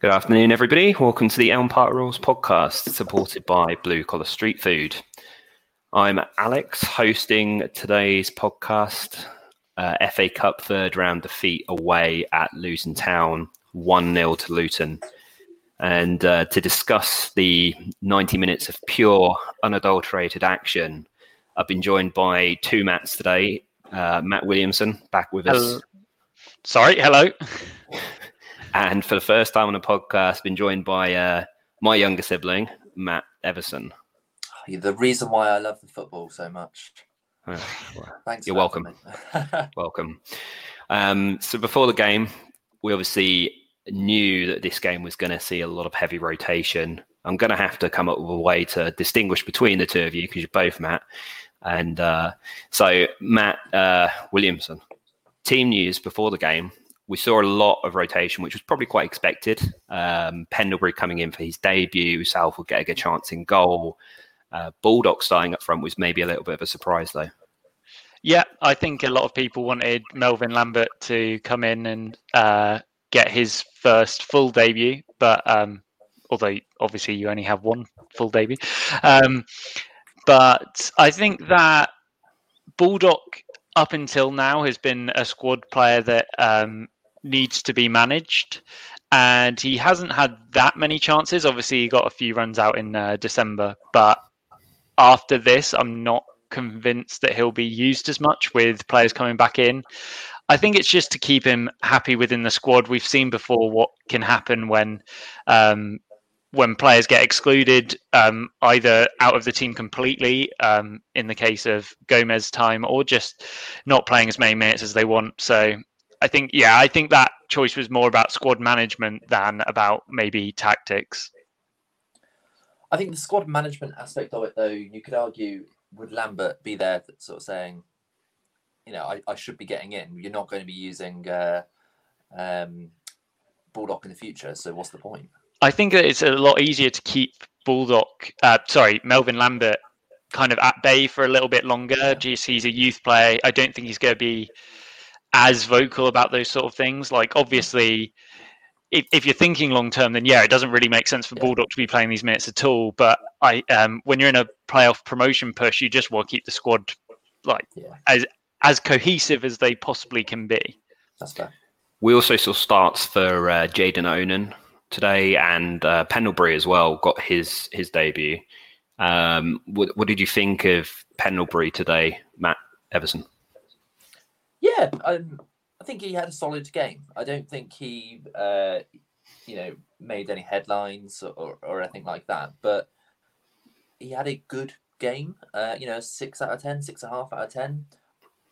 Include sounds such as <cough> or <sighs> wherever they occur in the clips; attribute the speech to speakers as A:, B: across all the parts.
A: Good afternoon, everybody. Welcome to the Elm Park Rules podcast, supported by Blue Collar Street Food. I'm Alex, hosting today's podcast. Uh, FA Cup third round defeat away at Luton Town, 1 0 to Luton. And uh, to discuss the 90 minutes of pure, unadulterated action, I've been joined by two Matts today. Uh, Matt Williamson, back with
B: Hello.
A: us.
B: Sorry, hello. <laughs>
A: And for the first time on a podcast, been joined by uh, my younger sibling, Matt Everson.
C: You're the reason why I love the football so much.
A: Well,
C: Thanks.
A: You're welcome. <laughs> welcome. Um, so before the game, we obviously knew that this game was going to see a lot of heavy rotation. I'm going to have to come up with a way to distinguish between the two of you because you're both Matt. And uh, so, Matt uh, Williamson, team news before the game. We saw a lot of rotation, which was probably quite expected. Um, Pendlebury coming in for his debut, South Southwood getting a chance in goal. Uh, Baldock starting up front was maybe a little bit of a surprise, though.
B: Yeah, I think a lot of people wanted Melvin Lambert to come in and uh, get his first full debut, but um, although obviously you only have one full debut, um, but I think that Baldock up until now has been a squad player that um, needs to be managed. And he hasn't had that many chances. Obviously, he got a few runs out in uh, December, but after this, I'm not convinced that he'll be used as much with players coming back in. I think it's just to keep him happy within the squad. We've seen before what can happen when um, when players get excluded um, either out of the team completely um, in the case of Gomez time or just not playing as many minutes as they want. So I think yeah, I think that choice was more about squad management than about maybe tactics.
C: I think the squad management aspect of it, though, you could argue, would Lambert be there, sort of saying, you know, I, I should be getting in. You're not going to be using uh, um, Baldock in the future, so what's the point?
B: I think that it's a lot easier to keep Baldock, uh, sorry, Melvin Lambert, kind of at bay for a little bit longer. Just he's a youth player. I don't think he's going to be as vocal about those sort of things. Like, obviously, if, if you're thinking long term, then yeah, it doesn't really make sense for
C: Yeah.
B: Baldock to be playing these minutes at all. But I, um, when you're in a playoff promotion push, you just want to keep the squad like
C: Yeah.
B: as as cohesive as they possibly can be.
C: That's fair.
A: We also saw starts for uh, Jayden Onen today, and uh, Pendlebury as well got his his debut. Um, what, what did you think of Pendlebury today, Matt Everson?
C: Yeah, um, I think he had a solid game. I don't think he, uh, you know, made any headlines or, or anything like that, but he had a good game. Uh, you know, six out of ten, six and a half out of ten.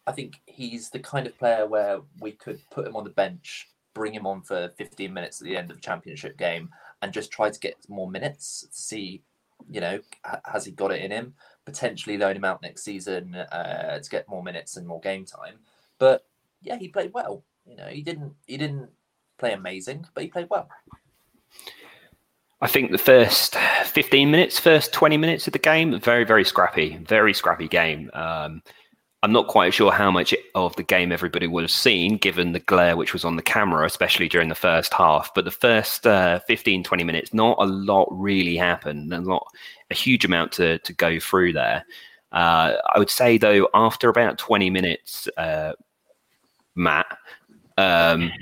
C: I think he's the kind of player where we could put him on the bench, bring him on for 15 minutes at the end of a championship game, and just try to get more minutes to see, you know, has he got it in him? Potentially loan him out next season uh, to get more minutes and more game time. But yeah, he played well. You know, he didn't he didn't play amazing, but he played well.
A: I think the first 15 minutes, first 20 minutes of the game, very, very scrappy, very scrappy game. Um, I'm not quite sure how much of the game everybody would have seen given the glare which was on the camera, especially during the first half. But the first uh, 15, 20 minutes, not a lot really happened, not a huge amount to, to go through there. Uh, I would say, though, after about 20 minutes, uh, Matt, um,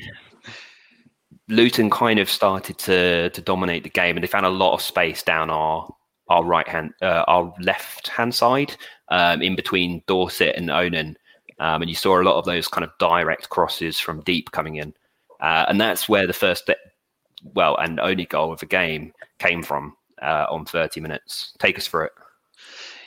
A: Luton kind of started to to dominate the game, and they found a lot of space down our our right hand, uh, our left hand side, um, in between Dorsett and Onen, um, and you saw a lot of those kind of direct crosses from deep coming in, uh, and that's where the first, well, and only goal of the game came from uh, on thirty minutes. Take us through it.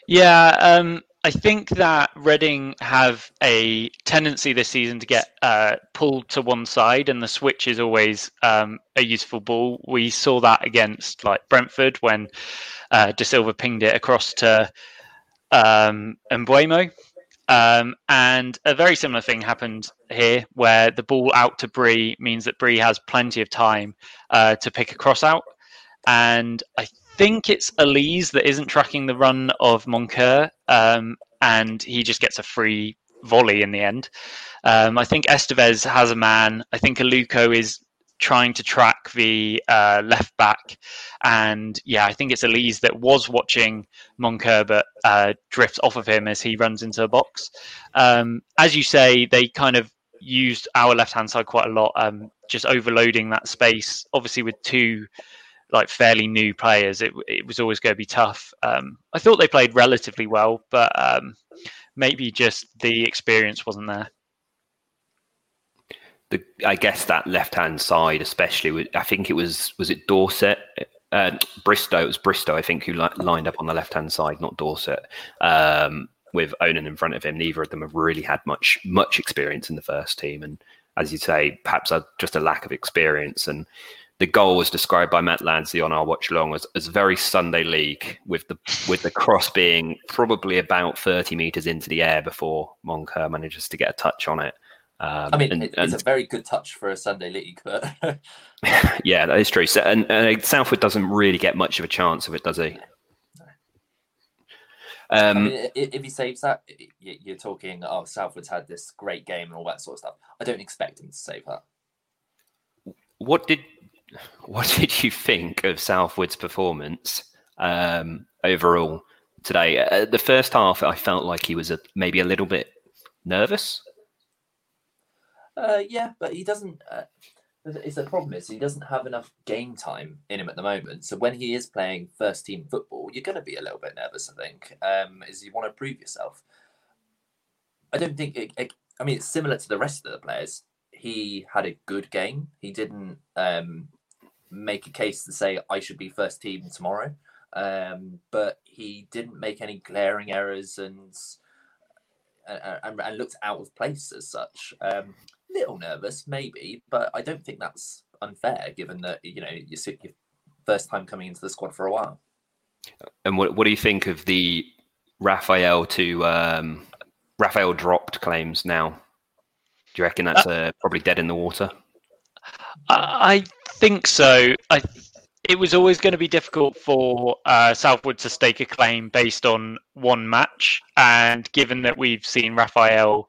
B: Yeah, um, I think that Reading have a tendency this season to get uh, pulled to one side, and the switch is always um, a useful ball. We saw that against like Brentford when uh, De Silva pinged it across to um. Um, and a very similar thing happened here, where the ball out to Bree means that Bree has plenty of time uh, to pick a cross out. And I think it's Olise that isn't tracking the run of Moncur, um, and he just gets a free volley in the end. Um, I think Esteves has a man. I think Aluko is trying to track the uh, left back. And yeah, I think it's Olise that was watching Moncur, but uh, drift off of him as he runs into the box. Um, as you say, they kind of used our left hand side quite a lot, um, just overloading that space. Obviously, with two like fairly new players, it, it was always going to be tough. Um, I thought they played relatively well, but um, maybe just the experience wasn't there
A: the I guess that left hand side, especially, I think it was was it Dorsett, uh, Bristow. It was Bristow, I think, who li- lined up on the left hand side, not Dorsett, um, with Onen in front of him. Neither of them have really had much much experience in the first team, and as you say, perhaps a, just a lack of experience. And the goal was described by Matt Lansley on our watch long as, as very Sunday league, with the with the cross being probably about thirty meters into the air before Moncur manages to get a touch on it.
C: Um, I mean, and, it's and, a very good touch for a Sunday league, but <laughs>
A: yeah, that is true. So, and, and, Southwood doesn't really get much of a chance of it, does he?
C: Um, I mean, if he saves that, you're talking. Oh, Southwood's had this great game and all that sort of stuff. I don't expect him to save that.
A: What did <sighs> What did you think of Southwood's performance um, overall today? Uh, the first half, I felt like he was a, maybe a little bit nervous.
C: Uh, yeah, but he doesn't. Uh, it's the problem is he doesn't have enough game time in him at the moment. So when he is playing first team football, you're going to be a little bit nervous. I think, um, is you want to prove yourself. I don't think. It, it, I mean, it's similar to the rest of the players. He had a good game. He didn't um, make a case to say I should be first team tomorrow, um, but he didn't make any glaring errors and and, and looked out of place as such. Um, little nervous, maybe, but I don't think that's unfair given that you know you're your first time coming into the squad for a while.
A: And what what do you think of the Rafael to um, Rafael dropped claims now? Do you reckon that's uh, uh, probably dead in the water?
B: I think so. I it was always going to be difficult for uh, Southwood to stake a claim based on one match, and given that we've seen Rafael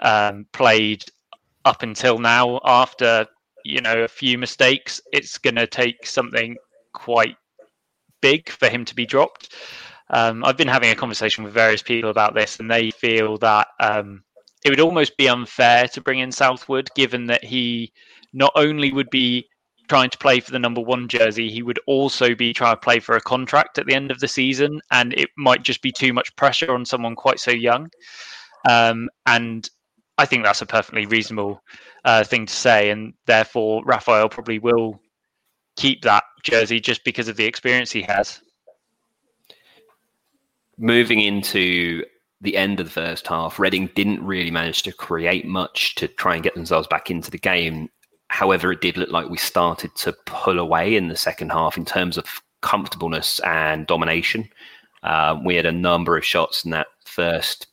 B: um, played up until now after you know a few mistakes it's going to take something quite big for him to be dropped um, i've been having a conversation with various people about this and they feel that um, it would almost be unfair to bring in southwood given that he not only would be trying to play for the number one jersey he would also be trying to play for a contract at the end of the season and it might just be too much pressure on someone quite so young um, and I think that's a perfectly reasonable uh, thing to say, and therefore Rafael probably will keep that jersey just because of the experience he has.
A: Moving into the end of the first half, Reading didn't really manage to create much to try and get themselves back into the game. However, it did look like we started to pull away in the second half in terms of comfortableness and domination. Uh, we had a number of shots in that first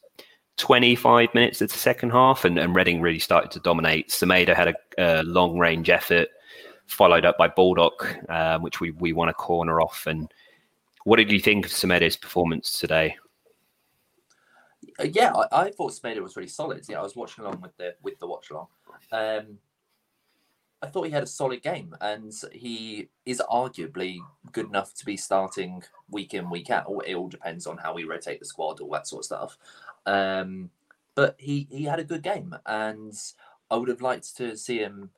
A: 25 minutes of the second half, and, and Reading really started to dominate. Semedo had a, a long range effort, followed up by Baldock, uh, which we, we won a corner off. And what did you think of Semedo's performance today?
C: Uh, yeah, I, I thought Semedo was really solid. Yeah, I was watching along with the with the watch along. Um, I thought he had a solid game, and he is arguably good enough to be starting week in week out. It all depends on how we rotate the squad, all that sort of stuff. Um, but he he had a good game, and I would have liked to see him.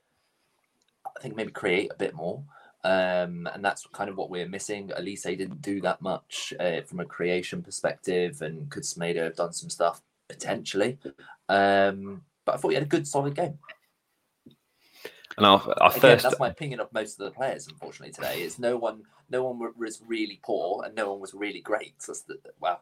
C: I think maybe create a bit more, um, and that's kind of what we're missing. Olise didn't do that much uh, from a creation perspective, and could have done some stuff potentially? Um, but I thought he had a good, solid game.
A: And our, our Again, first,
C: that's my opinion of most of the players. Unfortunately, today is no one, no one was really poor, and no one was really great. That's the, well,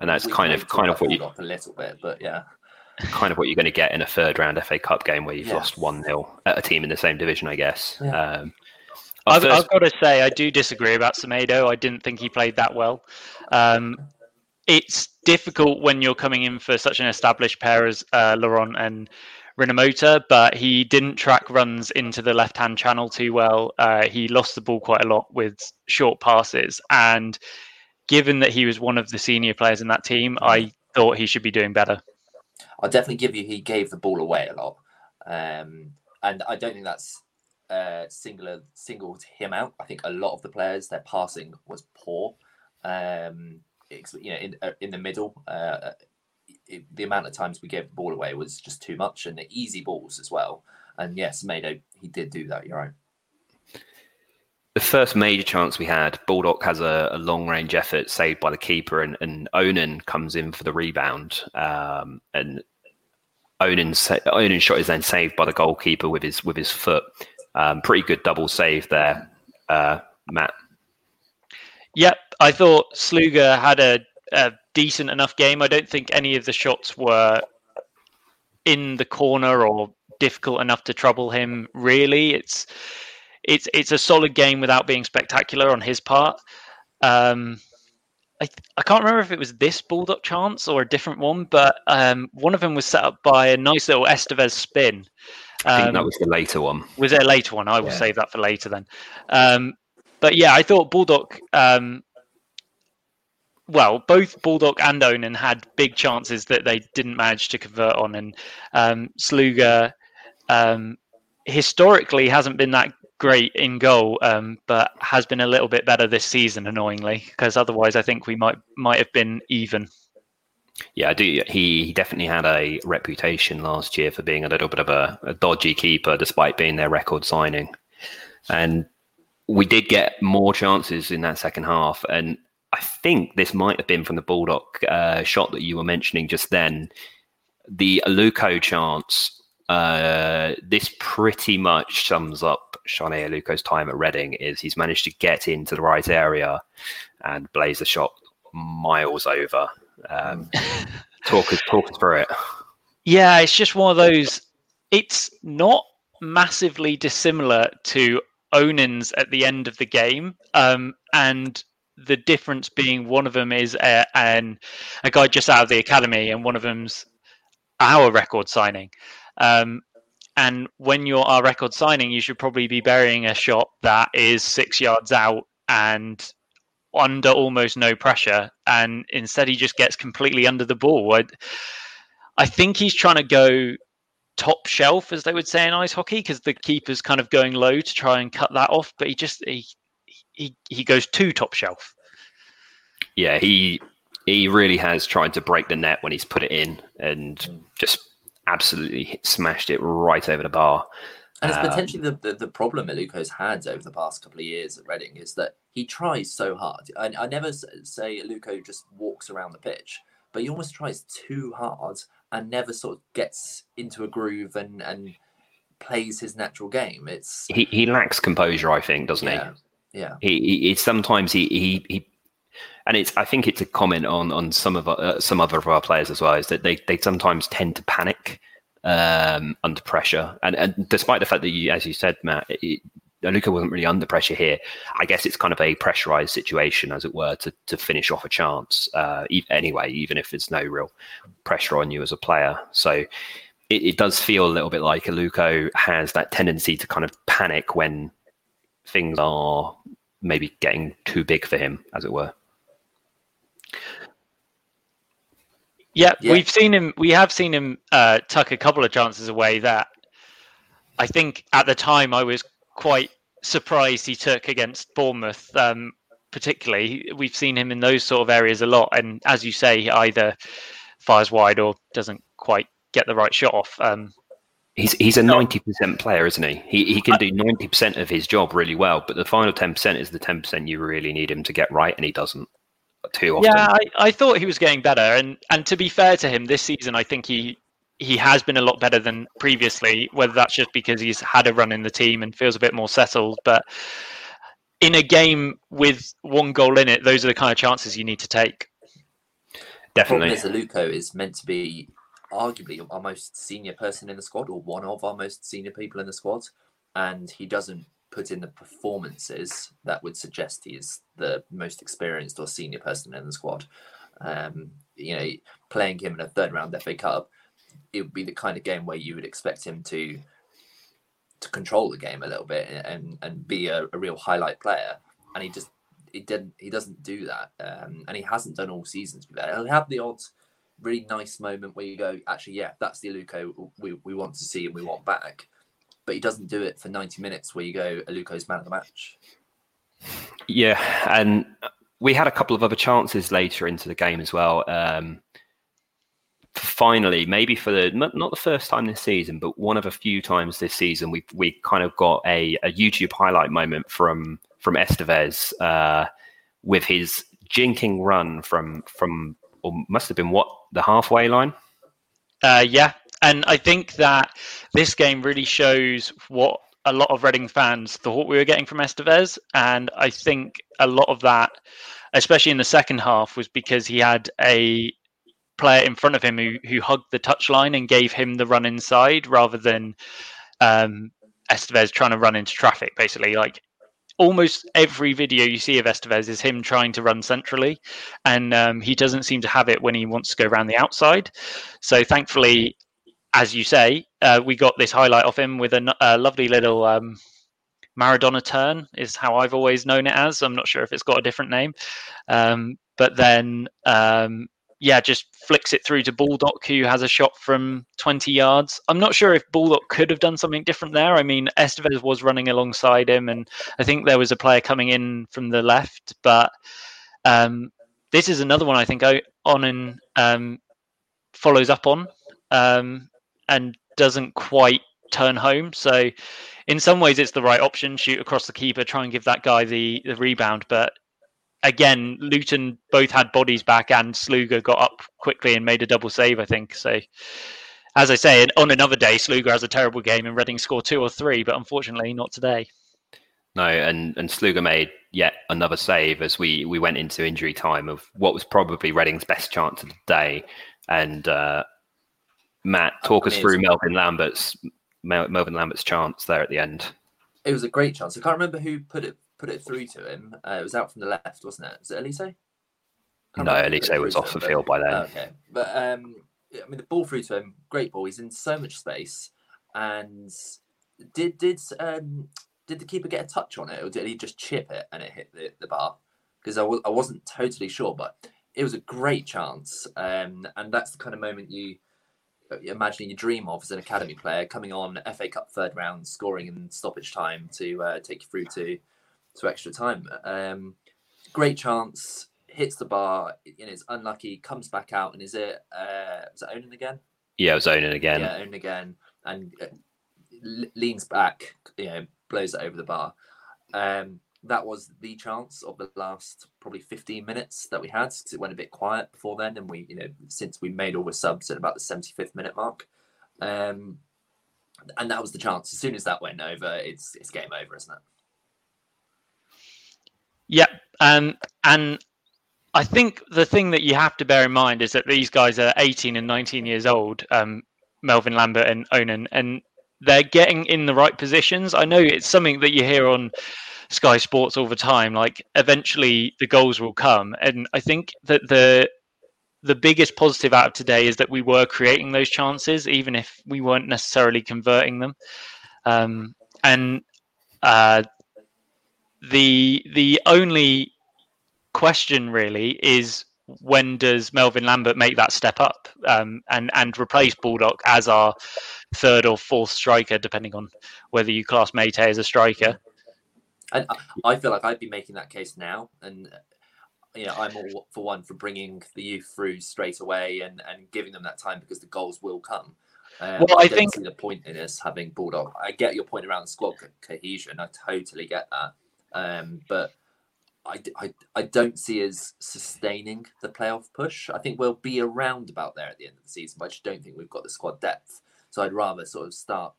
A: and that's kind of kind of what you got
C: a little bit, but yeah, <laughs>
A: kind of what you're going to get in a third round FA Cup game where you've yes. lost one 0 at a team in the same division, I guess. Yeah. Um,
B: I've, first... I've, got to say, I do disagree about Semedo. I didn't think he played that well. Um, it's difficult when you're coming in for such an established pair as uh, Laurent and Rinomhota, but he didn't track runs into the left hand channel too well. Uh, he lost the ball quite a lot with short passes. And given that he was one of the senior players in that team, I thought he should be doing better.
C: I'll definitely give you he gave the ball away a lot. Um, and I don't think that's uh, singular singled him out. I think a lot of the players their passing was poor. Um, you know, in uh, in the middle, uh, it, the amount of times we gave the ball away was just too much, and the easy balls as well. And yes, Mado he did do that. You're right.
A: The first major chance we had, Baldock has a, a long range effort saved by the keeper, and, and Onen comes in for the rebound. Um, and Onen Onen shot is then saved by the goalkeeper with his with his foot. Um, pretty good double save there, uh, Matt.
B: Yep, I thought Sluga had a, a decent enough game. I don't think any of the shots were in the corner or difficult enough to trouble him. Really, it's it's it's a solid game without being spectacular on his part. Um, I, I can't remember if it was this Baldock chance or a different one, but um, one of them was set up by a nice little Esteves spin.
A: Um, I think that um, was the later one.
B: Was it a later one? I will yeah. save that for later then. Um, but yeah, I thought Baldock Um, well, both Baldock and Onen had big chances that they didn't manage to convert on, and um, Sluga um, historically hasn't been that great in goal, um, but has been a little bit better this season, annoyingly, because otherwise I think we might might have been even.
A: Yeah, I do. He, he definitely had a reputation last year for being a little bit of a, a dodgy keeper, despite being their record signing. And we did get more chances in that second half, and I think this might have been from the Baldock uh, shot that you were mentioning just then. The Aluko chance uh, this pretty much sums up Sone Aluko's time at Reading. Is he's managed to get into the right area and blaze the shot miles over. Um, <laughs> talk us talk us through it.
B: Yeah, it's just one of those. It's not massively dissimilar to Onen's at the end of the game, um, and the difference being one of them is a, an, a guy just out of the academy, and one of them's our record signing. Um, and when you're our record signing, you should probably be burying a shot that is six yards out and under almost no pressure. And instead, he just gets completely under the ball. I, I think he's trying to go top shelf, as they would say in ice hockey, because the keeper's kind of going low to try and cut that off. But he just he he he goes too top shelf.
A: Yeah, he he really has tried to break the net when he's put it in and just absolutely smashed it right over the bar.
C: And it's um, potentially the, the, the problem Aluko's had over the past couple of years at Reading is that he tries so hard. I, I never say Aluko just walks around the pitch, but he almost tries too hard and never sort of gets into a groove and, and plays his natural game. It's
A: he, he lacks composure, I think, doesn't
C: yeah, he? Yeah.
A: He, he, he sometimes he, he he and it's I think it's a comment on on some of uh, some other of our players as well is that they they sometimes tend to panic um, under pressure, and and despite the fact that you, as you said, Matt. It, Luca wasn't really under pressure here. I guess it's kind of a pressurized situation, as it were, to, to finish off a chance. Uh, anyway, even if there's no real pressure on you as a player. So it, it does feel a little bit like Aluko has that tendency to kind of panic when things are maybe getting too big for him, as it were.
B: Yeah, yeah, we've seen him. We have seen him uh, tuck a couple of chances away that I think at the time I was quite surprised he took against Bournemouth. Um, particularly, we've seen him in those sort of areas a lot, and as you say, either fires wide or doesn't quite get the right shot off. Um,
A: he's he's a ninety percent player, isn't he? He he can do ninety percent of his job really well, but the final ten percent is the ten percent you really need him to get right, and he doesn't too often.
B: Yeah, I, I thought he was getting better, and and to be fair to him, this season I think he he has been a lot better than previously. Whether that's just because he's had a run in the team and feels a bit more settled, but in a game with one goal in it, those are the kind of chances you need to take.
A: Definitely.
C: The problem is is meant to be arguably our most senior person in the squad, or one of our most senior people in the squad, and he doesn't put in the performances that would suggest he is the most experienced or senior person in the squad. Um, you know, playing him in a third round FA Cup, it would be the kind of game where you would expect him to to control the game a little bit and and be a, a real highlight player. And he just he didn't he doesn't do that, um, and he hasn't done all seasons. He'll have the odd really nice moment where you go, actually, yeah, that's the Aluko we, we want to see and we want back but he doesn't do it for 90 minutes where you go, Aluko's man of the match.
A: Yeah, and we had a couple of other chances later into the game as well. Um, finally, maybe for the not, the first time this season, but one of a few times this season, we we kind of got a, a YouTube highlight moment from from Esteves uh, with his jinking run from from or must have been what the halfway line.
B: Uh, yeah, and I think that this game really shows what a lot of Reading fans thought we were getting from Esteves, and I think a lot of that, especially in the second half, was because he had a player in front of him who who hugged the touchline and gave him the run inside rather than um, Esteves trying to run into traffic. Basically, like almost every video you see of Esteves is him trying to run centrally, and um, he doesn't seem to have it when he wants to go around the outside. So thankfully, as you say, uh, we got this highlight of him with a, a lovely little um, Maradona turn, is how I've always known it as. I'm not sure if it's got a different name. Um, but then, um, yeah, just flicks it through to Baldock, who has a shot from 20 yards. I'm not sure if Baldock could have done something different there. I mean, Esteves was running alongside him, and I think there was a player coming in from the left. But um, this is another one I think Onen um, follows up on. Um, and doesn't quite turn home. So in some ways it's the right option, shoot across the keeper, try and give that guy the, the rebound. But again, Luton both had bodies back and Sluga got up quickly and made a double save, I think. So as I say, on another day, Sluga has a terrible game and Reading score two or three, but unfortunately not today.
A: No, and, and Sluga made yet another save as we, we went into injury time of what was probably Reading's best chance of the day. And uh, Matt, talk us through Melvin Lambert's Melvin Lambert's chance there at the end.
C: It was a great chance. I can't remember who put it put it through to him. Uh, it was out from the left, wasn't it? Was it Olise?
A: No, Olise was off the him, field but, by then.
C: Okay, but um, I mean the ball through to him, great ball. He's in so much space, and did did um did the keeper get a touch on it, or did he just chip it and it hit the, the bar? Because I w- I wasn't totally sure, but it was a great chance, um, and that's the kind of moment you imagining you dream of as an academy player coming on FA Cup third round, scoring in stoppage time to uh, take you through to to extra time. Um, great chance, hits the bar, you know, it's unlucky, comes back out, and is it uh, was it Onen again?
A: Yeah, it was Onen again.
C: Yeah, Onen again, and uh, leans back, you know, blows it over the bar. Um, that was the chance of the last probably 15 minutes that we had because it went a bit quiet before then and we you know since we made all the subs at about the 75th minute mark um and that was the chance as soon as that went over it's it's game over isn't it
B: yeah and i think the thing that you have to bear in mind is that these guys are 18 and 19 years old um melvin lambert and Onen, and they're getting in the right positions i know it's something that you hear on Sky Sports all the time. Like eventually the goals will come, and I think that the the biggest positive out of today is that we were creating those chances, even if we weren't necessarily converting them. Um, and uh, the the only question really is when does Melvin Lambert make that step up um, and and replace Baldock as our third or fourth striker, depending on whether you class Meite as a striker.
C: And I feel like I'd be making that case now, and you know, I'm all for one for bringing the youth through straight away and and giving them that time because the goals will come. Um, well, I, I think the point in us having Baldock. I get your point around squad cohesion. I totally get that, um, but I, I, I don't see us sustaining the playoff push. I think we'll be around about there at the end of the season, but I just don't think we've got the squad depth. So I'd rather sort of start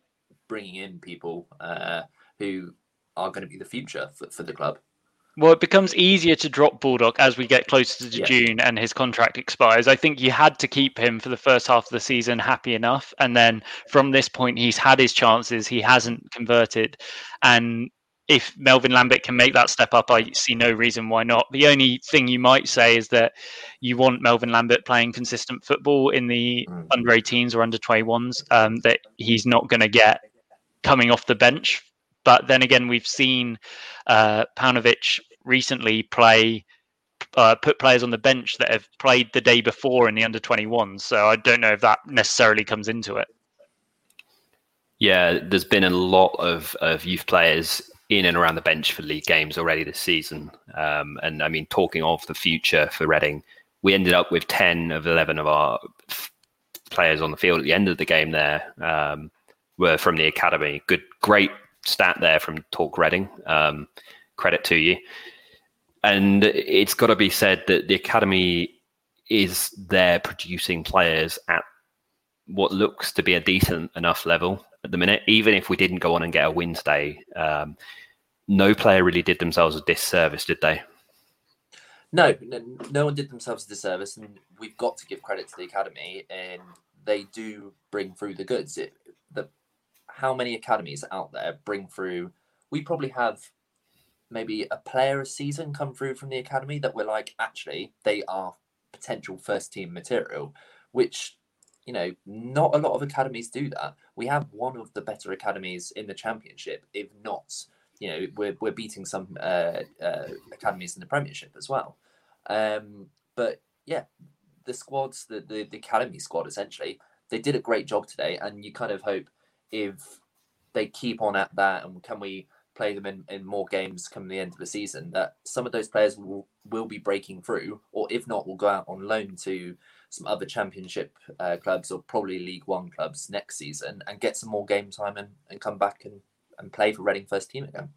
C: bringing in people uh, who are going to be the future for, for the club.
B: Well, it becomes easier to drop Baldock as we get closer to June and his contract expires. I think you had to keep him for the first half of the season happy enough. And then from this point, he's had his chances. He hasn't converted. And if Melvin Lambert can make that step up, I see no reason why not. The only thing you might say is that you want Melvin Lambert playing consistent football in the mm. under 18s or under 21s um, that he's not going to get coming off the bench but then again, we've seen uh, Paunovic recently play uh, put players on the bench that have played the day before in the under 21s. So I don't know if that necessarily comes into it.
A: Yeah, there's been a lot of, of youth players in and around the bench for league games already this season. Um, and I mean, talking of the future for Reading, we ended up with 10 of 11 of our f- players on the field at the end of the game there um, were from the academy. Good, great stat there from Talk Reading. Um, credit to you. And it's got to be said that the academy is there producing players at what looks to be a decent enough level at the minute. Even if we didn't go on and get a Wednesday, um, no player really did themselves a disservice, did they?
C: No, no, no one did themselves a disservice, and we've got to give credit to the academy, and they do bring through the goods. It, the how many academies out there bring through? We probably have maybe a player a season come through from the academy that we're like, actually, they are potential first team material, which you know, not a lot of academies do that. We have one of the better academies in the championship, if not, you know, we're, we're beating some uh, uh, academies in the Premiership as well. Um, but yeah, the squads, the, the, the academy squad, essentially, they did a great job today. And you kind of hope if they keep on at that and can we play them in, in more games come the end of the season, that some of those players will, will be breaking through, or if not, will go out on loan to some other championship uh, clubs or probably League One clubs next season and get some more game time and, and come back and, and play for Reading first team again.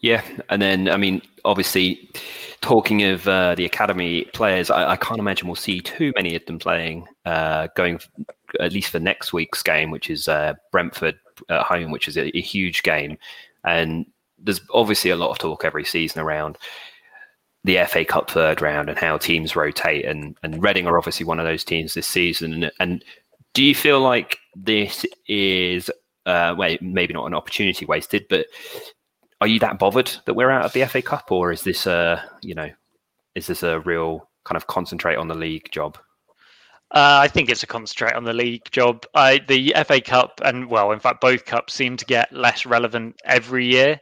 A: Yeah, and then I mean, obviously, talking of uh, the academy players, I, I, can't imagine we'll see too many of them playing uh, going at least for next week's game, which is uh, Brentford at home, which is a, a, huge game. And there's obviously a lot of talk every season around the FA Cup third round and how teams rotate, and and Reading are obviously one of those teams this season. And, and do you feel like this is uh, well, maybe not an opportunity wasted, but are you that bothered that we're out of the FA Cup, or is this a you know is this a real kind of concentrate on the league job?
B: Uh, I think it's a concentrate on the league job. I, the FA Cup and well, in fact, both cups seem to get less relevant every year.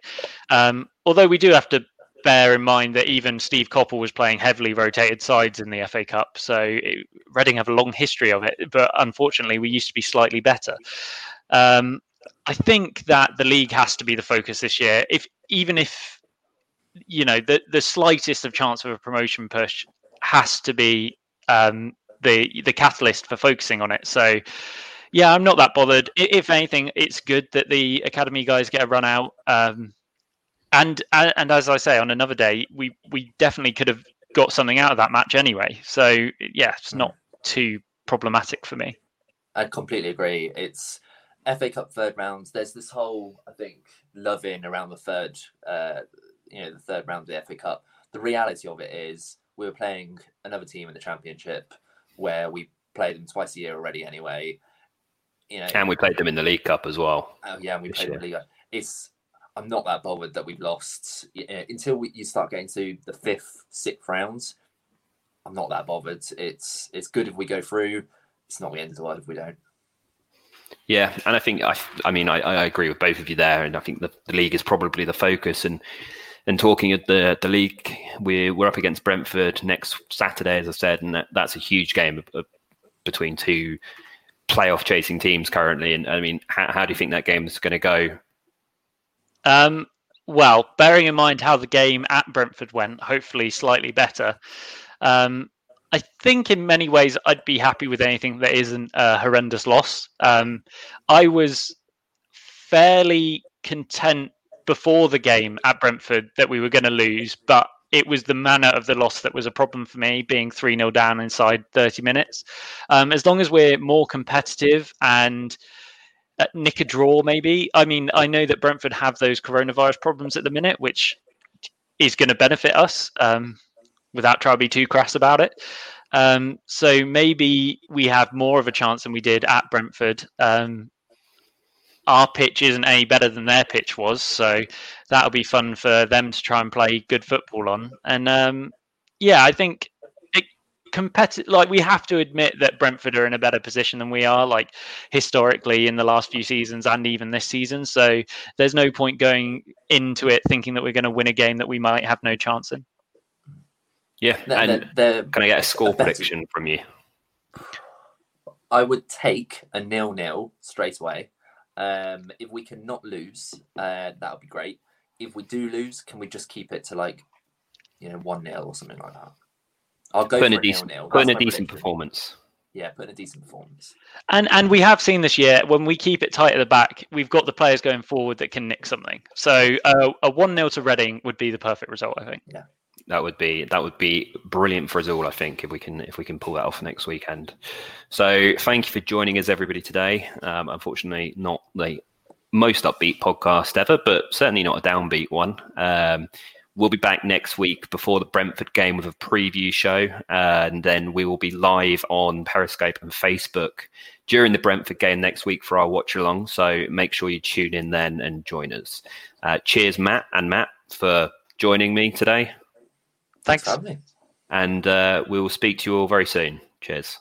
B: Um, although we do have to bear in mind that even Steve Coppell was playing heavily rotated sides in the FA Cup. So it, Reading have a long history of it, but unfortunately, we used to be slightly better. Um, I think that the league has to be the focus this year. If even if you know the the slightest of chance of a promotion push has to be um, the the catalyst for focusing on it. So. Yeah, I'm not that bothered. If anything, it's good that the academy guys get a run out. Um, and and as I say, on another day, we we definitely could have got something out of that match anyway. So yeah, it's not too problematic for me.
C: I completely agree. It's FA Cup third rounds. There's this whole I think love in around the third, uh, you know, the third round of the FA Cup. The reality of it is we were playing another team in the Championship where we play them twice a year already anyway.
A: You know, and we played them in the League Cup as well.
C: Oh yeah, and we played year. the League. Cup. It's I'm not that bothered that we've lost uh, until we, you start getting to the fifth, sixth rounds. I'm not that bothered. It's it's good if we go through. It's not the end of the world if we don't.
A: Yeah, and I think I I mean I, I agree with both of you there, and I think the, the league is probably the focus. And and talking at the the league, we're we're up against Brentford next Saturday, as I said, and that, that's a huge game between two playoff chasing teams currently. And I mean, how, how do you think that game is going to go?
B: Um, well, bearing in mind how the game at Brentford went, hopefully slightly better. Um, I think in many ways I'd be happy with anything that isn't a horrendous loss. Um, I was fairly content before the game at Brentford that we were going to lose, but it was the manner of the loss that was a problem for me, being 3 0 down inside 30 minutes. Um, as long as we're more competitive and nick a draw, maybe. I mean, I know that Brentford have those coronavirus problems at the minute, which is going to benefit us um, without trying to be too crass about it. Um, so maybe we have more of a chance than we did at Brentford. Um, our pitch isn't any better than their pitch was, so that'll be fun for them to try and play good football on. And um, yeah, I think competitive like we have to admit that Brentford are in a better position than we are like historically in the last few seasons and even this season so there's no point going into it thinking that we're going to win a game that we might have no chance in
A: yeah and the, the, can I get a score prediction better, from you
C: I would take a nil-nil straight away Um, if we cannot lose, uh, that would be great. If we do lose, can we just keep it to like, you know, one 0 or something like that? I'll go
A: Put in
C: for
A: a decent,
C: nil-nil.
A: put in a decent
C: prediction.
A: performance.
C: Yeah, put in a decent performance.
B: And and we have seen this year when we keep it tight at the back, we've got the players going forward that can nick something. So uh, a one 0 to Reading would be the perfect result, I think.
A: Yeah, that would be that would be brilliant for us all. I think if we can if we can pull that off next weekend. So thank you for joining us, everybody, today. Um, unfortunately, not the most upbeat podcast ever, but certainly not a downbeat one. Um, we'll be back next week before the Brentford game with a preview show, and then we will be live on Periscope and Facebook during the Brentford game next week for our watch along. So make sure you tune in then and join us. Uh, cheers, Matt and Matt, for joining me today
B: Thanks.
C: for having me.
A: and uh, we will speak to you all very soon. Cheers.